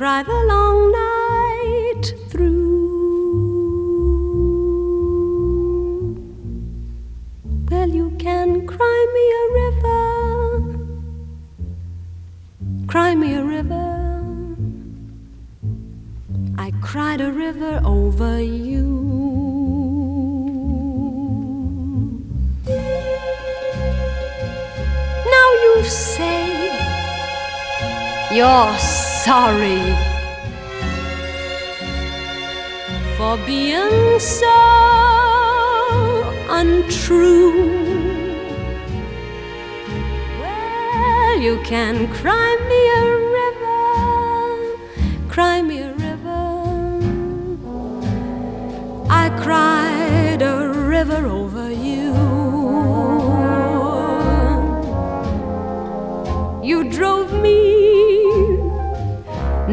cry the long night through. Well, you can cry me a river. Cry me a river. I cried a river over you. Now you say you're sorry for being so untrue. Well, you can cry me a river, cry me a river. I cried a river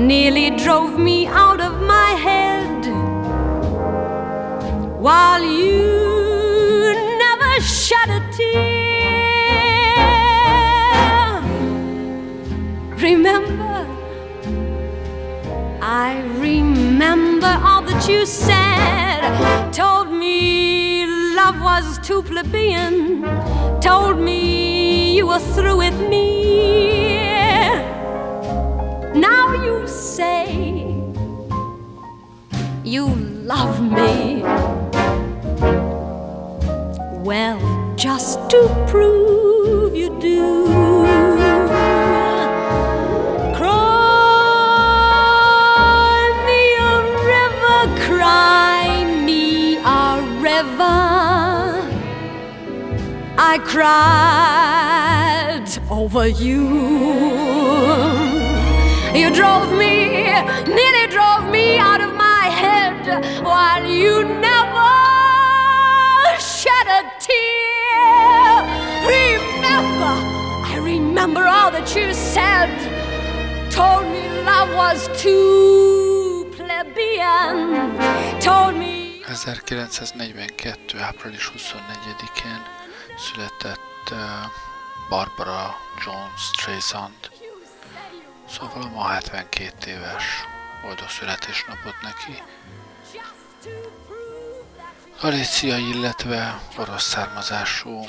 nearly drove me out of my head, while you never shed a tear. Remember, I remember all that you said. Told me love was too plebeian. Told me you were through with me. Say you love me. Well, just to prove you do. Cry me a river, cry me a river. I cried over you. You drove me, nearly drove me out of my head, while you never shed a tear. Remember, I remember all that you said. Told me love was too plebeian. Told me 1942. április 24-én született uh, Barbara Joan Streisand. Szóval ma 72 éves boldog születésnapot neki. Galícia, illetve orosz származású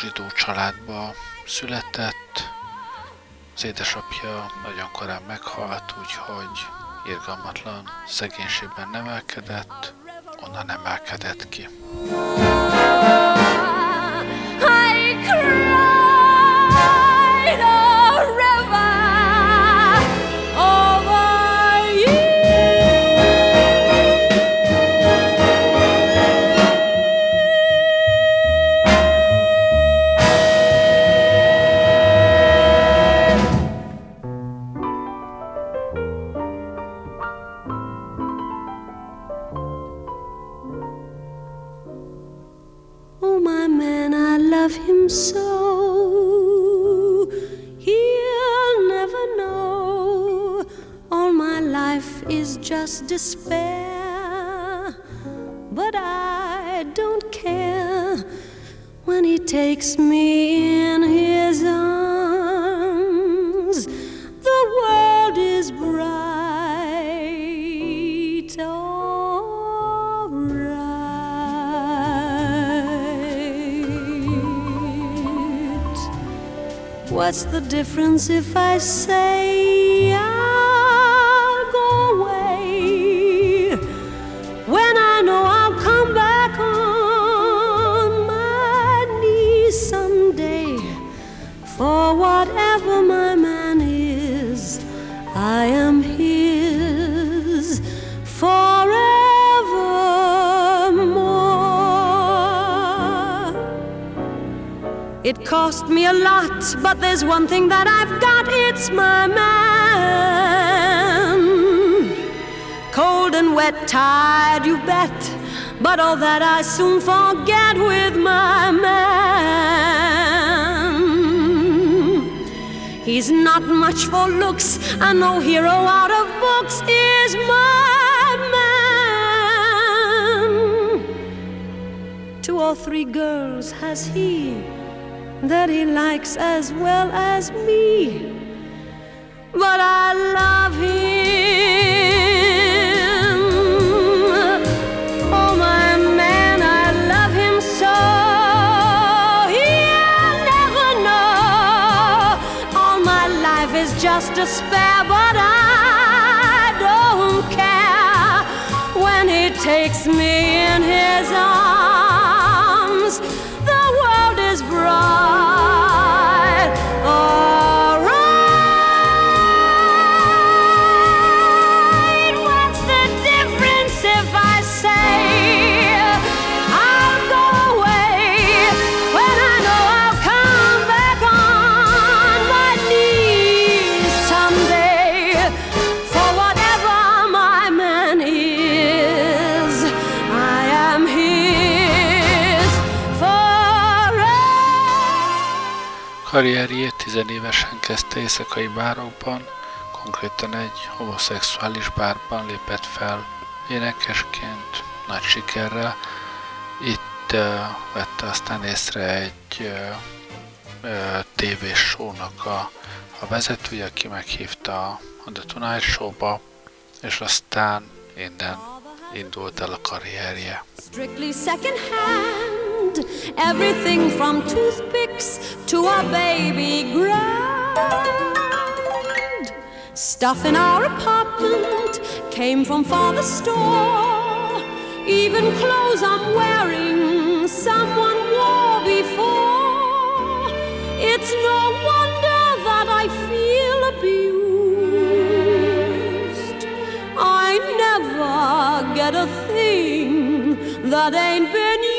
zsidó családba született. Az édesapja nagyon korán meghalt, úgyhogy irgalmatlan szegénységben nevelkedett, onnan emelkedett ki. What's the difference if I say cost me a lot, but there's one thing that I've got it's my man. Cold and wet, tired, you bet. But all that I soon forget with my man. He's not much for looks, and no hero out of books is my man. Two or three girls has he that he likes as well as me. But I love him. Karrierjét tizenévesen kezdte éjszakai bárokban, konkrétan egy homoszexuális bárban lépett fel énekesként, nagy sikerrel. Itt uh, vette aztán észre egy uh, uh, tévés-sónak a, a vezetője, aki meghívta a The Tonight Show-ba, és aztán innen indult el a karrierje. Strictly second hand, everything from toothpicks to a baby grand. Stuff in our apartment came from father's store. Even clothes I'm wearing, someone wore before. It's no wonder that I feel abused. I never get a thing that ain't been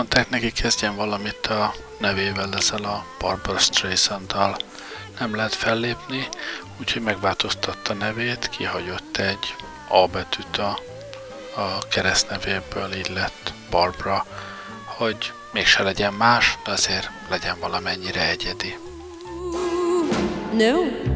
mondták neki, kezdjen valamit a nevével ezzel a Barbara Streisand-dal. Nem lehet fellépni, úgyhogy megváltoztatta nevét, kihagyott egy A betűt a, a keresztnevéből, így lett Barbara, hogy mégse legyen más, de azért legyen valamennyire egyedi. No.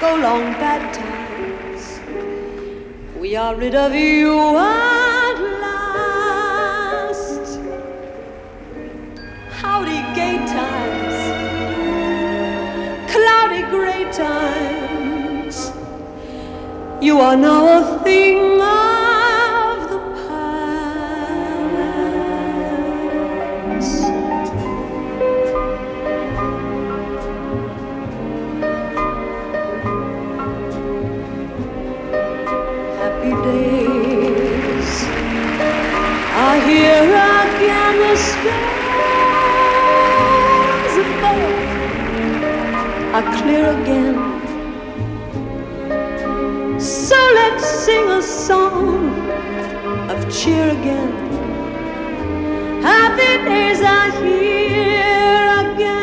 Go long bad times. We are rid of you at last. Howdy, gay times cloudy gray times. You are now a thing cheer again. Happy days are here again.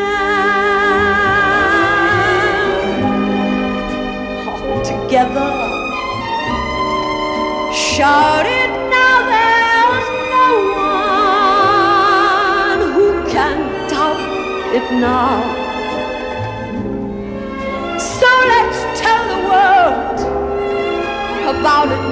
All together, shout it now. There's no one who can doubt it now. So let's tell the world about it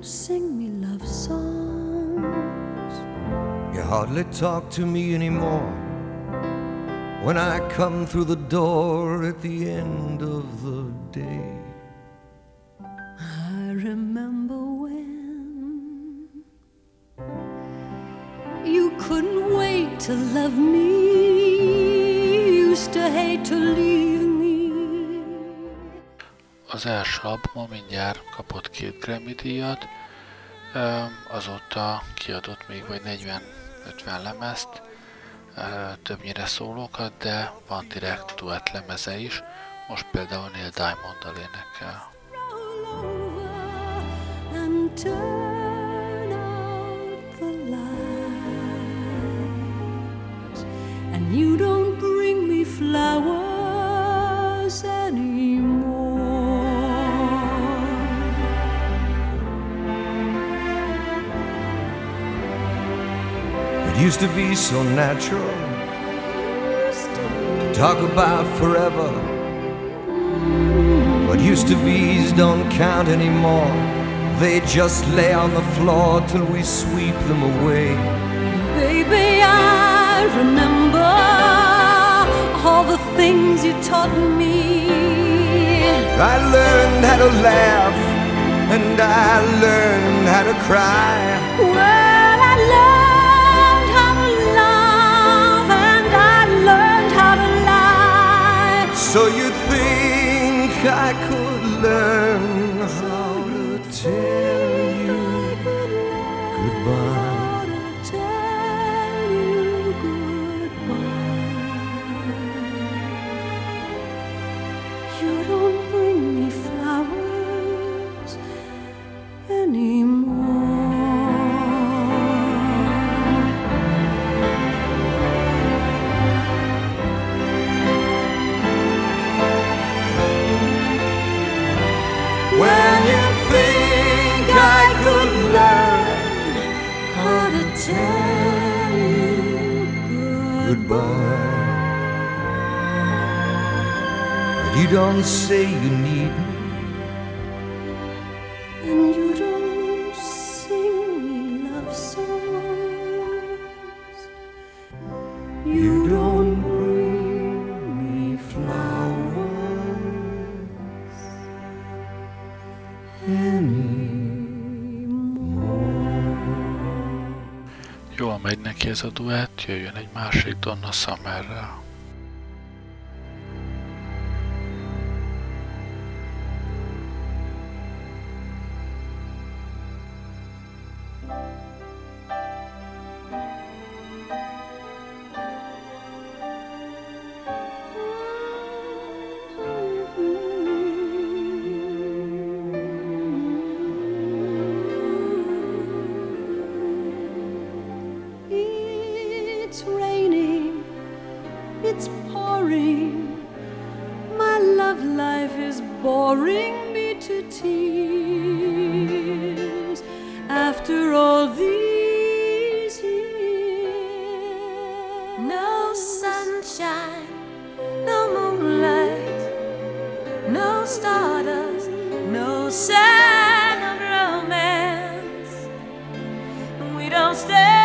Sing me love songs. You hardly talk to me anymore. When I come through the door at the end of the day. I remember when you couldn't wait to love me, Az első albuma mindjárt kapott két Grammy díjat, azóta kiadott még vagy 40-50 lemezt, többnyire szólókat, de van direkt duett lemeze is, most például Neil Diamond-dal énekel. you don't bring me flowers It used to be so natural to talk about forever. What used to be's don't count anymore. They just lay on the floor till we sweep them away. Baby, I remember all the things you taught me. I learned how to laugh and I learned how to cry. Well, I learned So you think I could learn how to tell Don't say you need me. And you don't sing me love songs. You don't bring me flowers anymore. Jól megy neki ez a duett, jöjjön egy másik Donna Summerrel. Pouring. My love life is boring me to tears. After all these years, no sunshine, no moonlight, no stardust, no sign of romance. We don't stand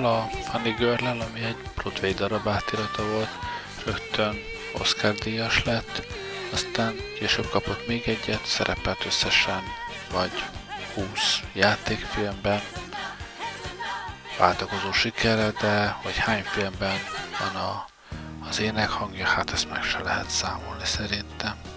filmjével, a Funny girl ami egy Broadway darab átirata volt, rögtön Oscar díjas lett, aztán később kapott még egyet, szerepelt összesen vagy 20 játékfilmben, váltakozó sikerre, de hogy hány filmben van a, az ének hangja, hát ezt meg se lehet számolni szerintem.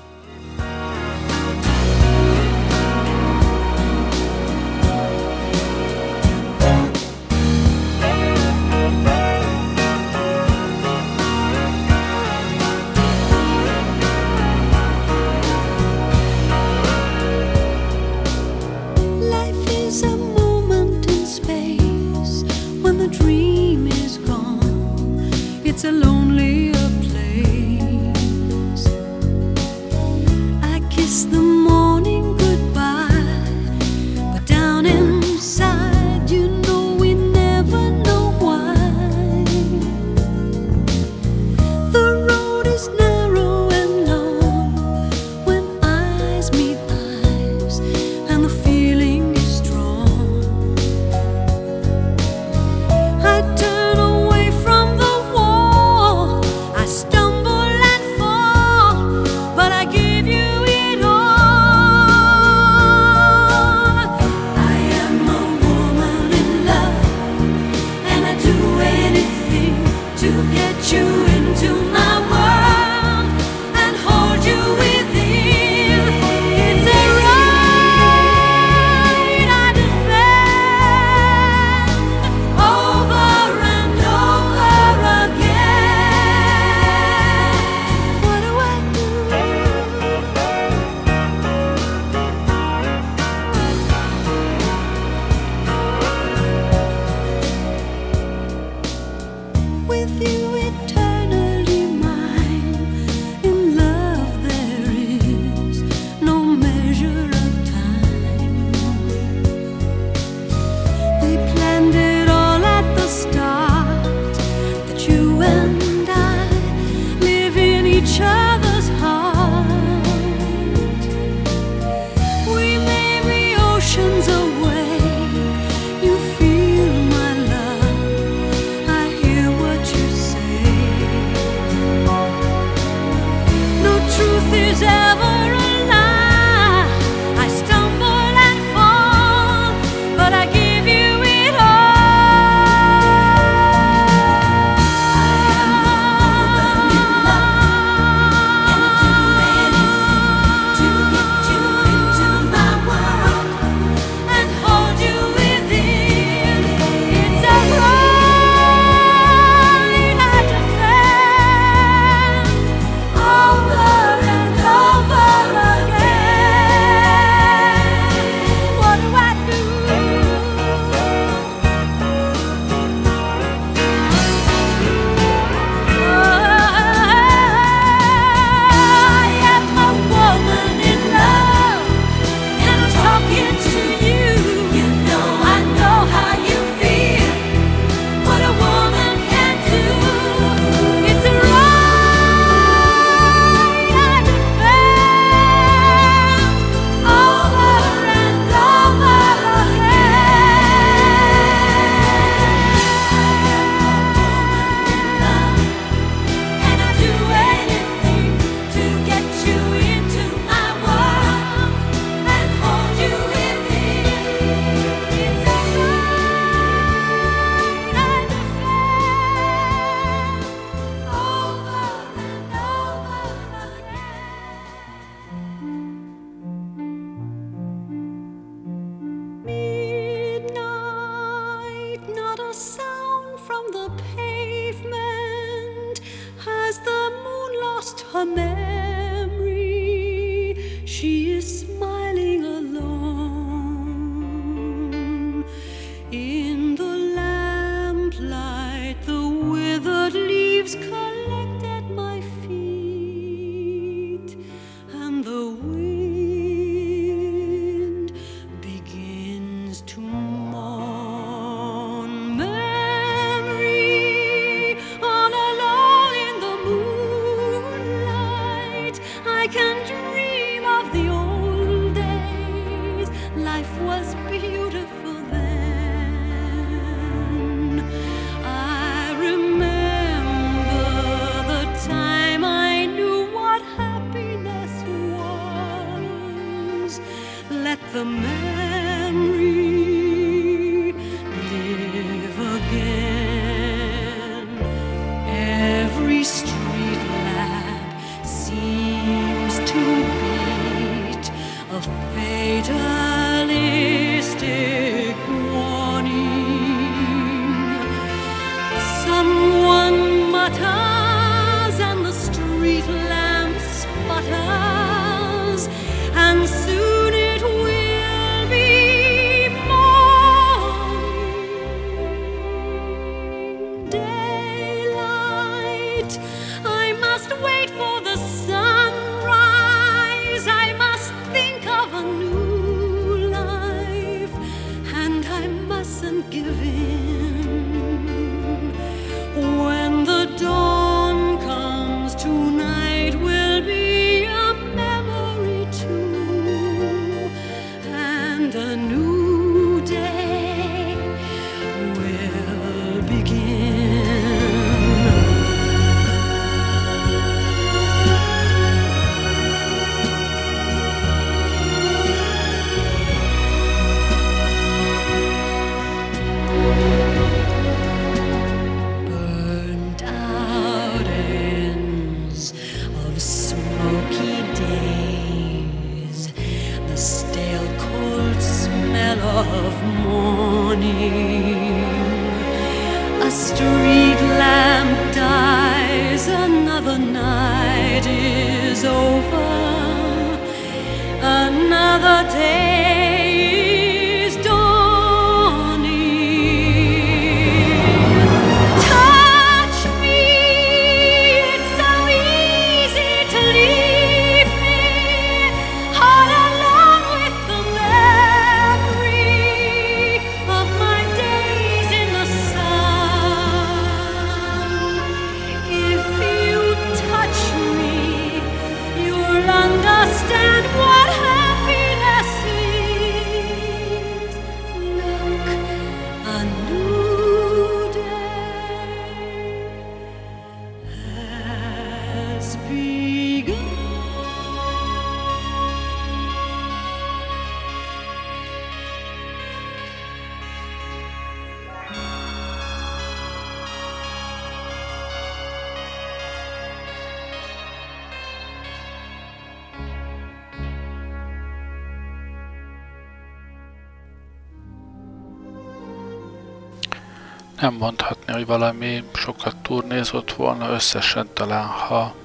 Valami sokat turnézott volna, összesen talán ha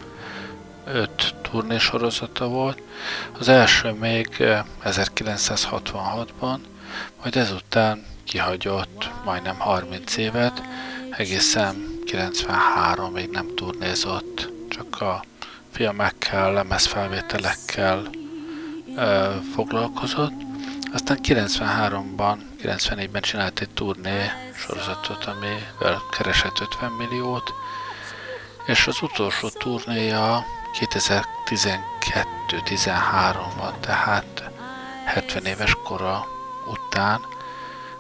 öt turnésorozata volt. Az első még eh, 1966-ban, majd ezután kihagyott majdnem 30 évet, egészen 93-ig nem turnézott, csak a filmekkel, lemezfelvételekkel ö, foglalkozott. Aztán 93-ban, 94-ben csinált egy turné sorozatot, amivel keresett 50 milliót, és az utolsó turnéja 2012-13-ban, tehát 70 éves kora után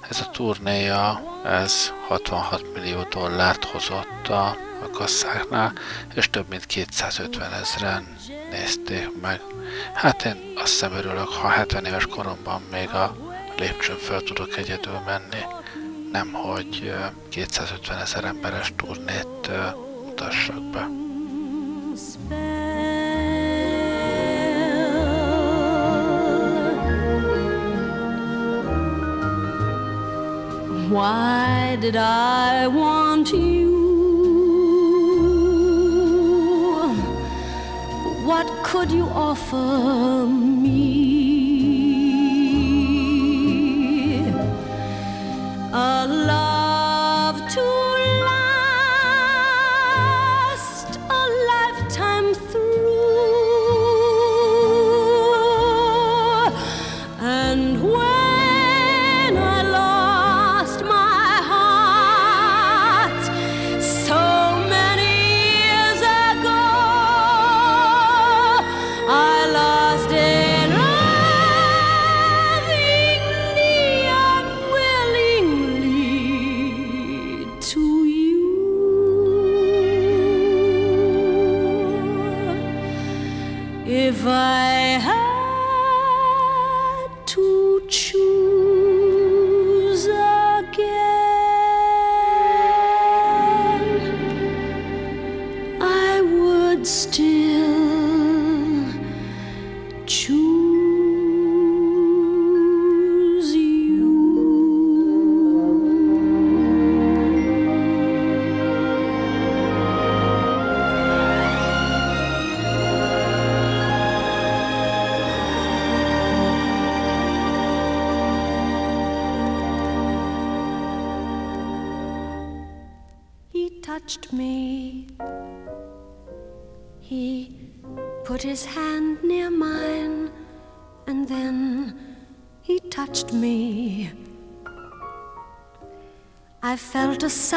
ez a turnéja, ez 66 millió dollárt hozott a, a kasszáknál, és több mint 250 ezeren nézték meg. Hát én azt hiszem örülök, ha 70 éves koromban még a lépcsőn föl tudok egyedül menni, nem hogy ö, 250 ezer emberes turnét mutassak be. Why did I want you? What could you offer me? A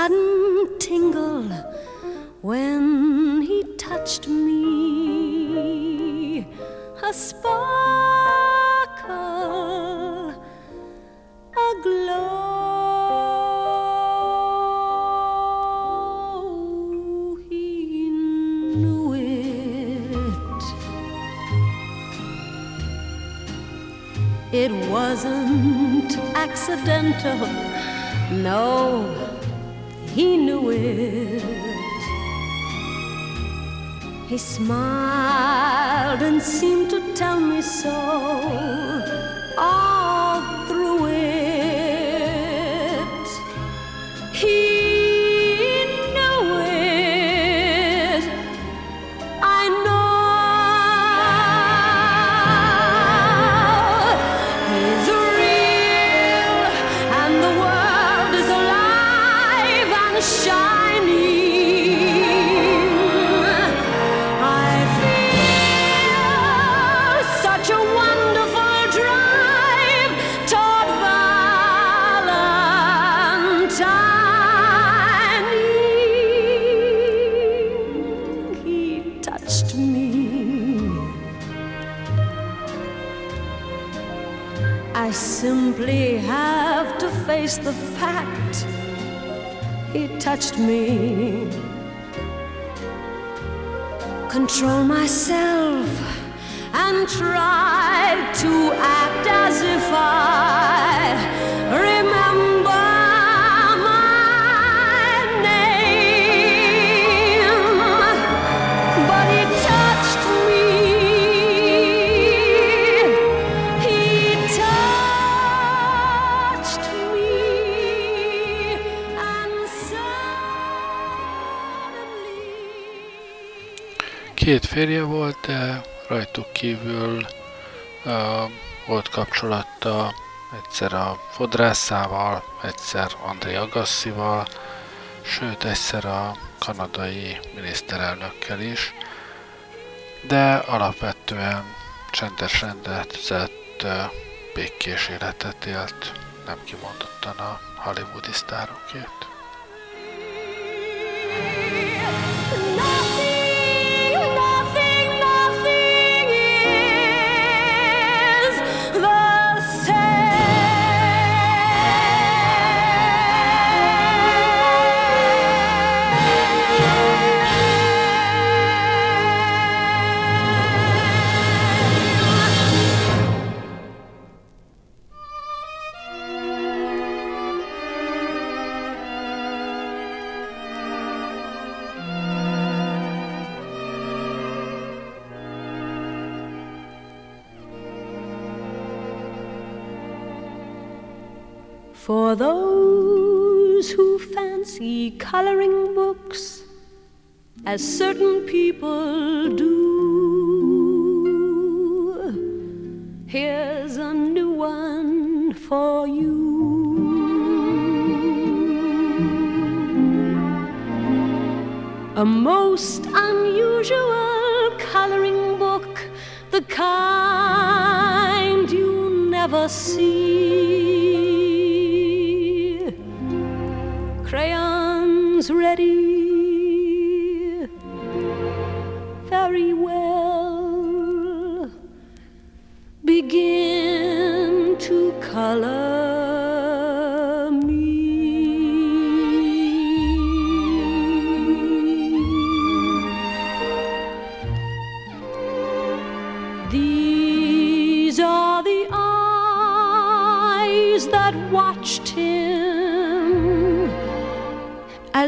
sudden tingle when he touched me. A sparkle, a glow. He knew it. It wasn't accidental. No, he knew it. He smiled and seemed to tell me so all touched me. Control myself and try to act as if I Két férje volt, de rajtuk kívül uh, volt kapcsolata egyszer a fodrászával, egyszer André Agassival, sőt egyszer a kanadai miniszterelnökkel is, de alapvetően csendes rendezett, békés életet élt, nem kimondottan a hollywoodi sztárokét. Coloring books, as certain people do, here's a new one for you. A most unusual coloring book, the kind you never see. Ready, very well. Begin to color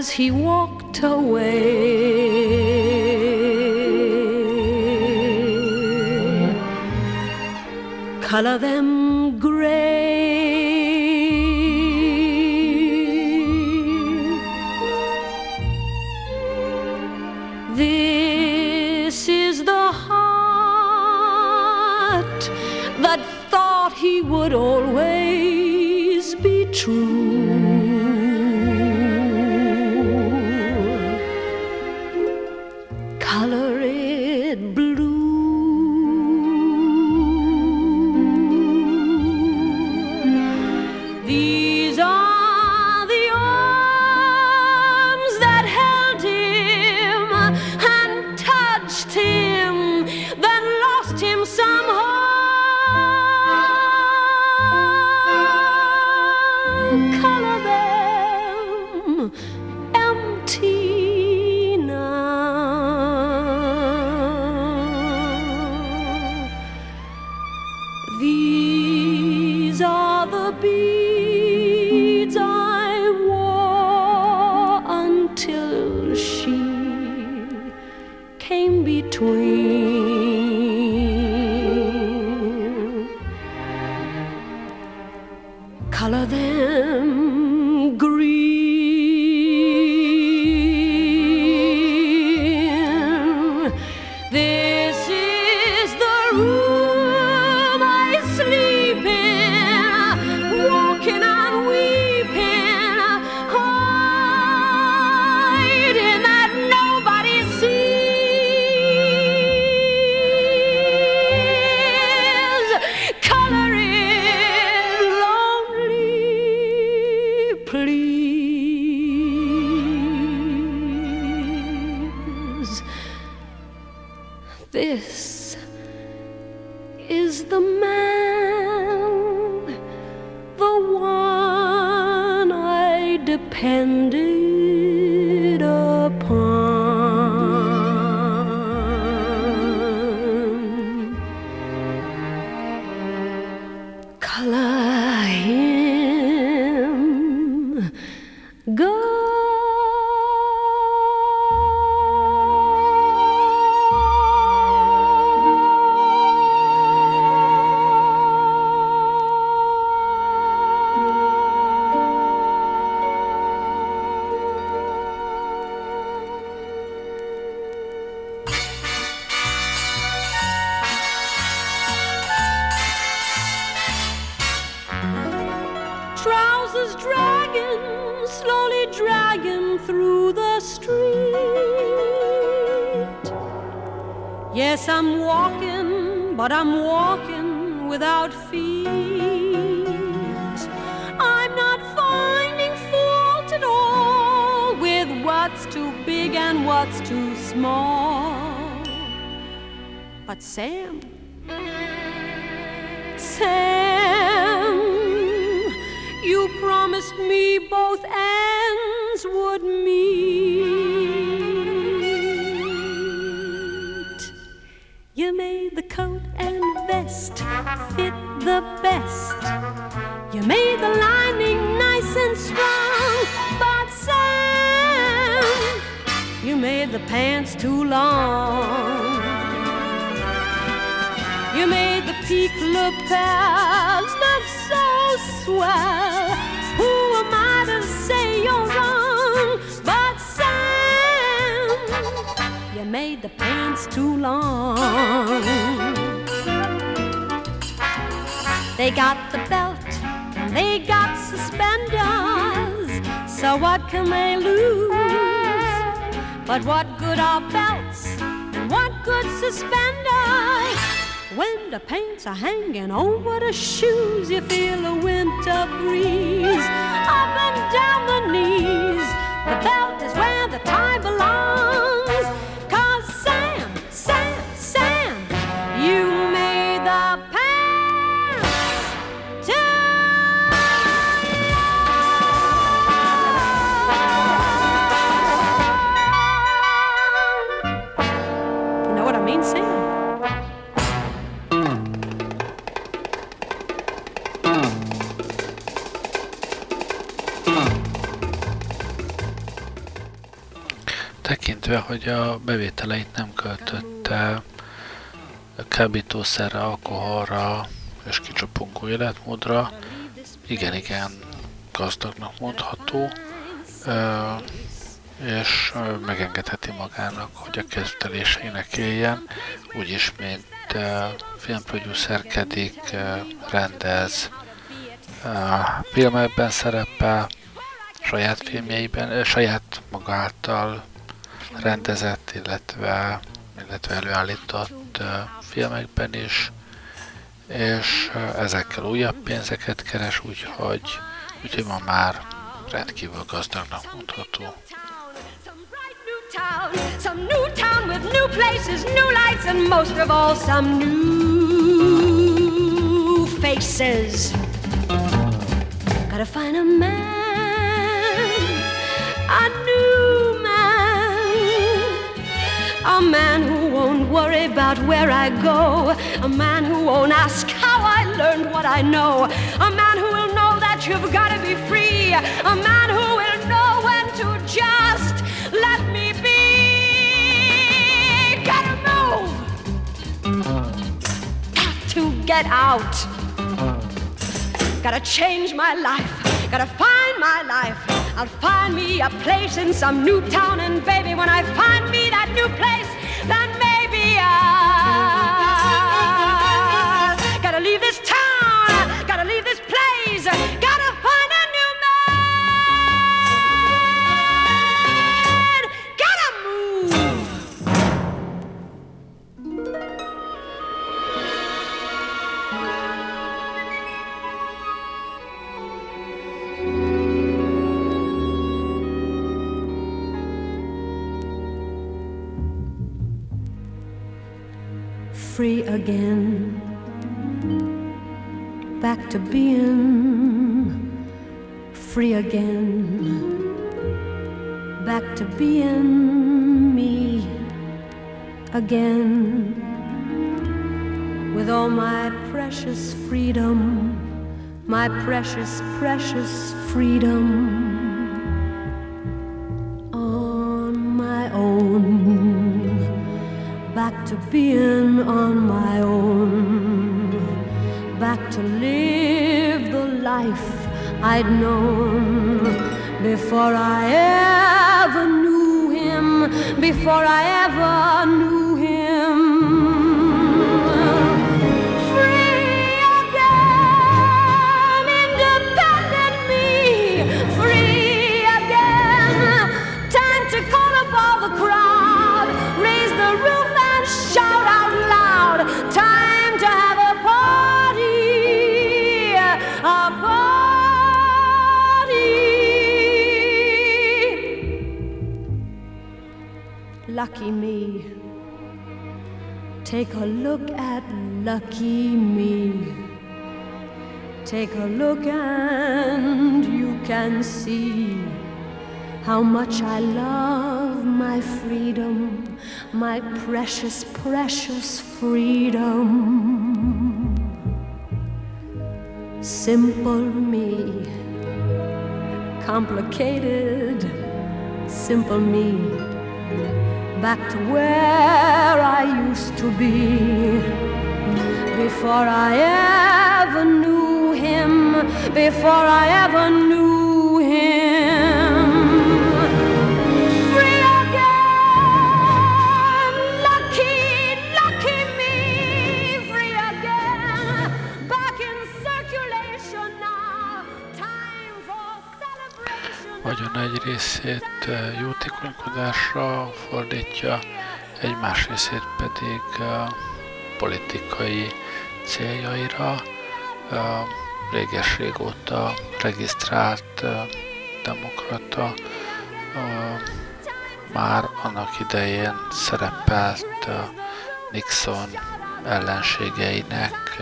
as he walked away. Color them between. Yes, I'm walking, but I'm walking without feet. I'm not finding fault at all with what's too big and what's too small. But Sam, Sam, you promised me made the lining nice and strong, but Sam, you made the pants too long. You made the peak look lapels look so swell. Who am I to say you're wrong? But Sam, you made the pants too long. They got the belt suspenders. So what can they lose? But what good are belts and what good suspenders? When the pants are hanging over the shoes, you feel a winter breeze up and down the knees. The belt is hogy a bevételeit nem költötte kábítószerre, alkoholra és kicsapongó életmódra, igen-igen gazdagnak mondható, és megengedheti magának, hogy a kezdeléseinek éljen, úgyis, mint filmproducerkedik, rendez, filmekben szerepel, saját filmjeiben, saját maga által rendezett, illetve, illetve előállított filmekben is, és ezekkel újabb pénzeket keres, úgyhogy, úgyhogy ma már rendkívül gazdagnak mondható. Some new town, with new places, new lights, and most of all, some new faces. Gotta find a man, a a man who won't worry about where I go, a man who won't ask how I learned what I know, a man who will know that you've got to be free. A man who will know when to just let me be. Gotta move. Got to get out. Gotta change my life. Gotta a place in some new town, and baby, when I find me that new place, to being free again, back to being me again, with all my precious freedom, my precious, precious freedom on my own. Back to being on my own, back to the life I'd known before I ever knew him, before I ever knew Lucky me. Take a look at lucky me. Take a look and you can see how much I love my freedom, my precious, precious freedom. Simple me, complicated, simple me, back to where I used to be before I ever knew him, before I ever knew egy részét jótékonykodásra fordítja, egy más részét pedig politikai céljaira. Réges régóta regisztrált demokrata már annak idején szerepelt Nixon ellenségeinek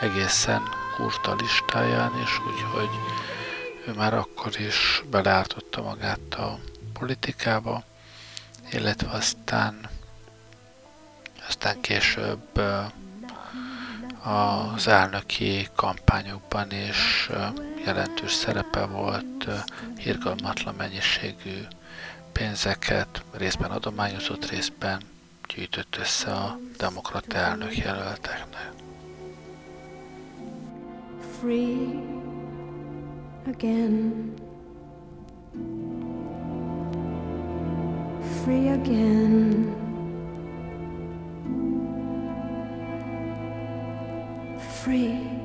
egészen kurta listáján, és úgyhogy ő már akkor is beleártotta magát a politikába, illetve aztán, aztán később az elnöki kampányokban is jelentős szerepe volt, ö, irgalmatlan mennyiségű pénzeket részben adományozott, részben gyűjtött össze a demokrata elnök jelölteknek. free again. Free again. Free.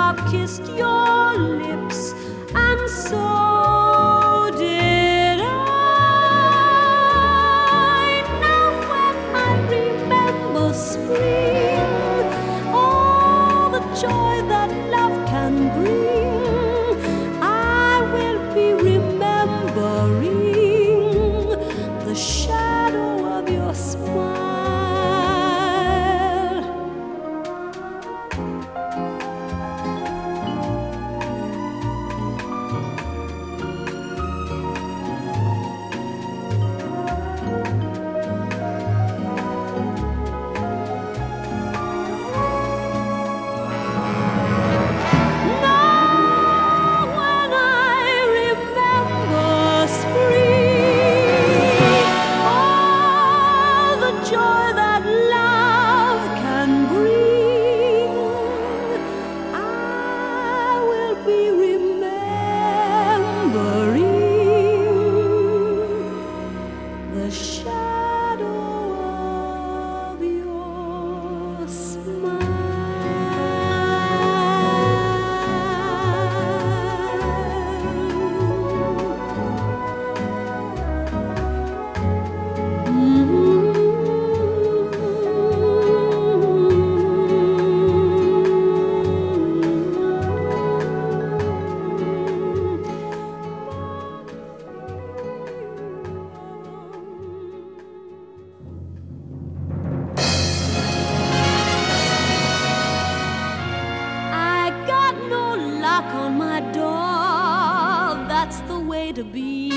I've kissed your lips, and so. to be.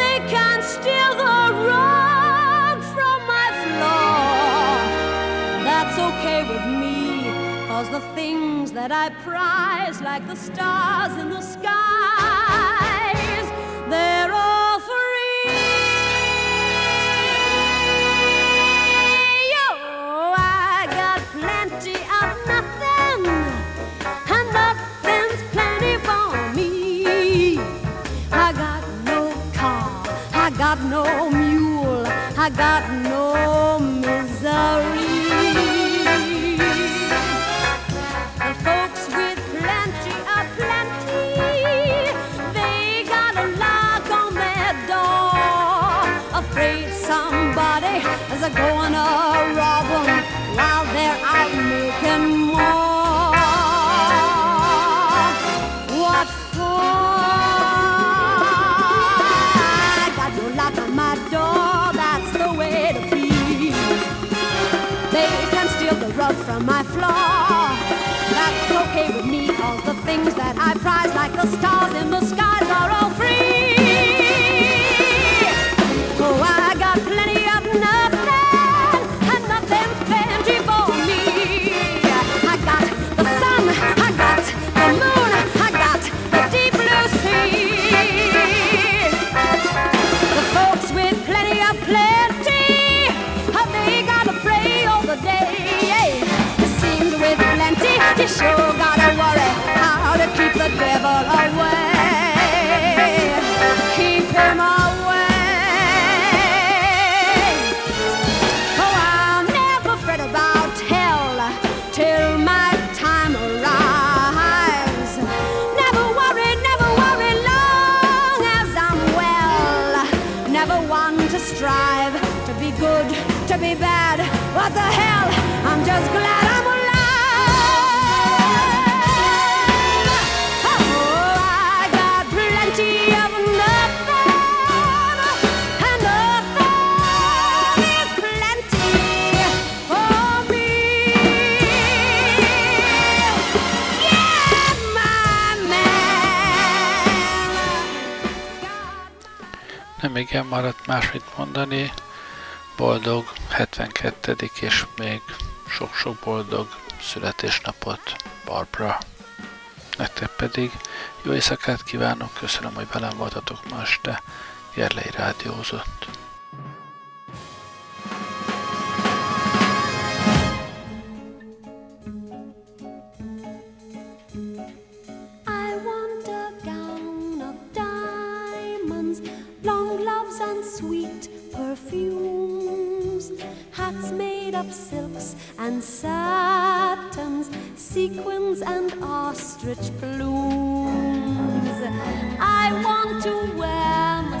They can't steal the rug from my floor. That's okay with me, cause the things that I prize, like the stars in the skies, they're got no mule, I got no misery. The folks with plenty are plenty, they got a lock on their door, afraid somebody is a going to rob them. things that I prize, like the stars in the skies, are all free. Oh, I got plenty of nothing, and nothing's plenty for me. I got the sun, I got the moon, I got the deep blue sea. The folks with plenty of plenty, how they gotta pray all the day. It seems with plenty, you sure got. igen, maradt másmit mondani. Boldog 72. és még sok-sok boldog születésnapot, Barbara! Nektek pedig jó éjszakát kívánok, köszönöm, hogy velem voltatok ma este, Gerlei rádiózott. perfumes, hats made of silks and satins, sequins and ostrich plumes. I want to wear